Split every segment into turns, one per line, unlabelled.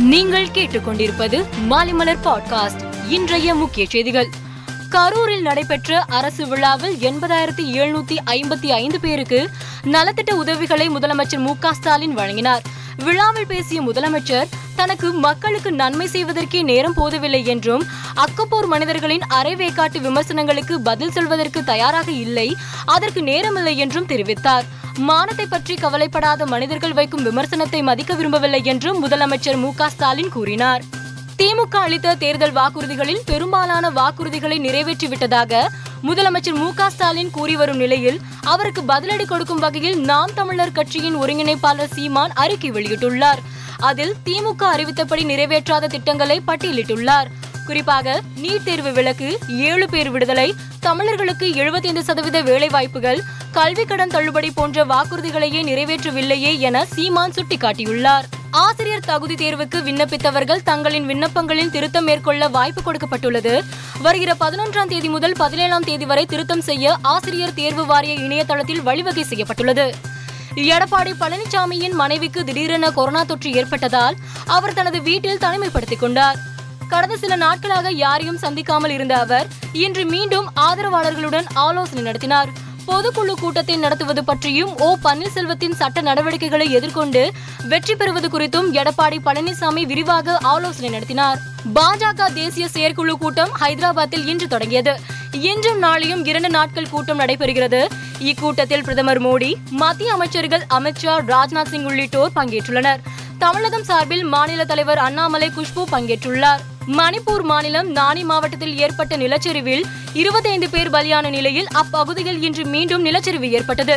நீங்கள் கேட்டுக்கொண்டிருப்பது மாலிமலர் பாட்காஸ்ட். இன்றைய முக்கிய செய்திகள். கரூரில் நடைபெற்ற அரசு விழாவில் எண்பதாயிரத்தி எழுநூத்தி ஐம்பத்தி ஐந்து பேருக்கு நலத்திட்ட உதவிகளை முதலமைச்சர் மு க ஸ்டாலின் வழங்கினார். விழாவில் பேசிய முதலமைச்சர் தனக்கு மக்களுக்கு நன்மை செய்வதற்கே நேரம் போதவில்லை என்றும் அக்கப்போர் மனிதர்களின் அரைவேக்காட்டு விமர்சனங்களுக்கு பதில் சொல்வதற்கு தயாராக இல்லை அதற்கு நேரமில்லை என்றும் தெரிவித்தார். மானத்தை பற்றி கவலைப்படாத மனிதர்கள் வைக்கும் விமர்சனத்தை மதிக்க விரும்பவில்லை என்றும் முதலமைச்சர் மு க ஸ்டாலின் கூறினார். திமுக அளித்த தேர்தல் வாக்குறுதிகளில் பெரும்பாலான வாக்குறுதிகளை நிறைவேற்றிவிட்டதாக முதலமைச்சர் மு க ஸ்டாலின் கூறி வரும் நிலையில் அவருக்கு பதிலடி கொடுக்கும் வகையில் நாம் தமிழர் கட்சியின் ஒருங்கிணைப்பாளர் சீமான் அறிக்கை வெளியிட்டுள்ளார். அதில் திமுக அறிவித்தபடி நிறைவேற்றாத திட்டங்களை பட்டியலிட்டுள்ளார். குறிப்பாக நீட் தேர்வு விலக்கு ஏழு பேர் விடுதலை தமிழர்களுக்கு 75% சதவீத வேலைவாய்ப்புகள் கல்வி கடன் தள்ளுபடி போன்ற வாக்குறுதிகளையே நிறைவேற்றவில்லையே என சீமான் சுட்டிக்காட்டியுள்ளார். ஆசிரியர் தகுதி தேர்வுக்கு விண்ணப்பித்தவர்கள் தங்களின் விண்ணப்பங்களில் திருத்தம் மேற்கொள்ள வாய்ப்பு கொடுக்கப்பட்டுள்ளது. வருகிற பதினொன்றாம் தேதி முதல் பதினேழாம் தேதி வரை திருத்தம் செய்ய ஆசிரியர் தேர்வு வாரிய இணையதளத்தில் வழிவகை செய்யப்பட்டுள்ளது. எடப்பாடி பழனிசாமியின் மனைவிக்கு திடீரென கொரோனா தொற்று ஏற்பட்டதால் அவர் தனது வீட்டில் தனிமைப்படுத்திக் கொண்டார். கடந்த சில நாட்களாக யாரையும் சந்திக்காமல் இருந்த அவர் இன்று மீண்டும் ஆதரவாளர்களுடன் ஆலோசனை நடத்தினார். பொதுக்குழு கூட்டத்தை நடத்துவது பற்றியும் ஓ பன்னீர்செல்வத்தின் சட்ட நடவடிக்கைகளை எதிர்கொண்டு வெற்றி பெறுவது குறித்தும் எடப்பாடி பழனிசாமி விரிவாக ஆலோசனை நடத்தினார். பாஜக தேசிய செயற்குழு கூட்டம் ஹைதராபாத்தில் இன்று தொடங்கியது. இன்றும் நாளையும் இரண்டு நாட்கள் கூட்டம் நடைபெறுகிறது. இக்கூட்டத்தில் பிரதமர் மோடி மத்திய அமைச்சர்கள் அமித்ஷா ராஜ்நாத் சிங் உள்ளிட்டோர் பங்கேற்றுள்ளனர். தமிழகம் சார்பில் மாநில தலைவர் அண்ணாமலை குஷ்பு பங்கேற்றுள்ளார். மணிப்பூர் மாநிலம் நானி மாவட்டத்தில் ஏற்பட்ட நிலச்சரிவில் 25 பேர் பலியான நிலையில் அப்பகுதியில் இன்று மீண்டும் நிலச்சரிவு ஏற்பட்டது.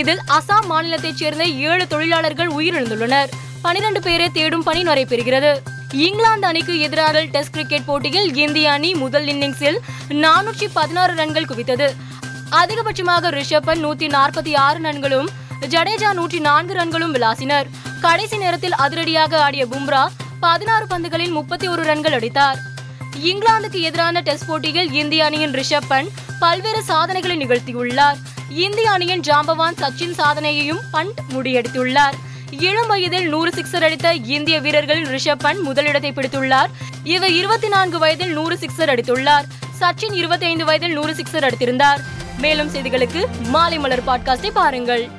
இதில் அசாம் மாநிலத்தைச் சேர்ந்த ஏழு தொழிலாளர்கள் உயிரிழந்துள்ளனர். 12 பேரை தேடும் பணி நடைபெறுகிறது. இங்கிலாந்து அணிக்கு எதிரான டெஸ்ட் கிரிக்கெட் போட்டியில் இந்திய அணி முதல் இன்னிங்ஸில் நானூற்றி பதினாறு ரன்கள் குவித்தது. அதிகபட்சமாக ரிஷப் பண்ட் நூத்தி நாற்பத்தி ஆறு ரன்களும் ஜடேஜா நூற்றி நான்கு ரன்களும் விளாசினர். கடைசி நேரத்தில் அதிரடியாக ஆடிய பும்ரா பதினாறு பந்துகளில் முப்பத்தி ஒரு ரன்கள் அடித்தார். இங்கிலாந்துக்கு எதிரான டெஸ்ட் போட்டியில் இந்திய அணியின் ரிஷப் பண்ட் பல்வேறு சாதனைகளை நிகழ்த்தியுள்ளார். இந்திய அணியின் ஜாம்பவான் சச்சின் சாதனையையும் பண்ட் முடியடித்துள்ளார் இளம் வயதில் நூறு சிக்ஸர் அடித்த இந்திய வீரர்களில் ரிஷப் பண்ட் முதலிடத்தை பிடித்துள்ளார். இவர் இருபத்தி நான்கு வயதில் நூறு சிக்ஸர் அடித்துள்ளார். சச்சின் இருபத்தி ஐந்து வயதில் நூறு சிக்ஸர் அடித்திருந்தார். மேலும் செய்திகளுக்கு மாலை மலர் பாட்காஸ்டை பாருங்கள்.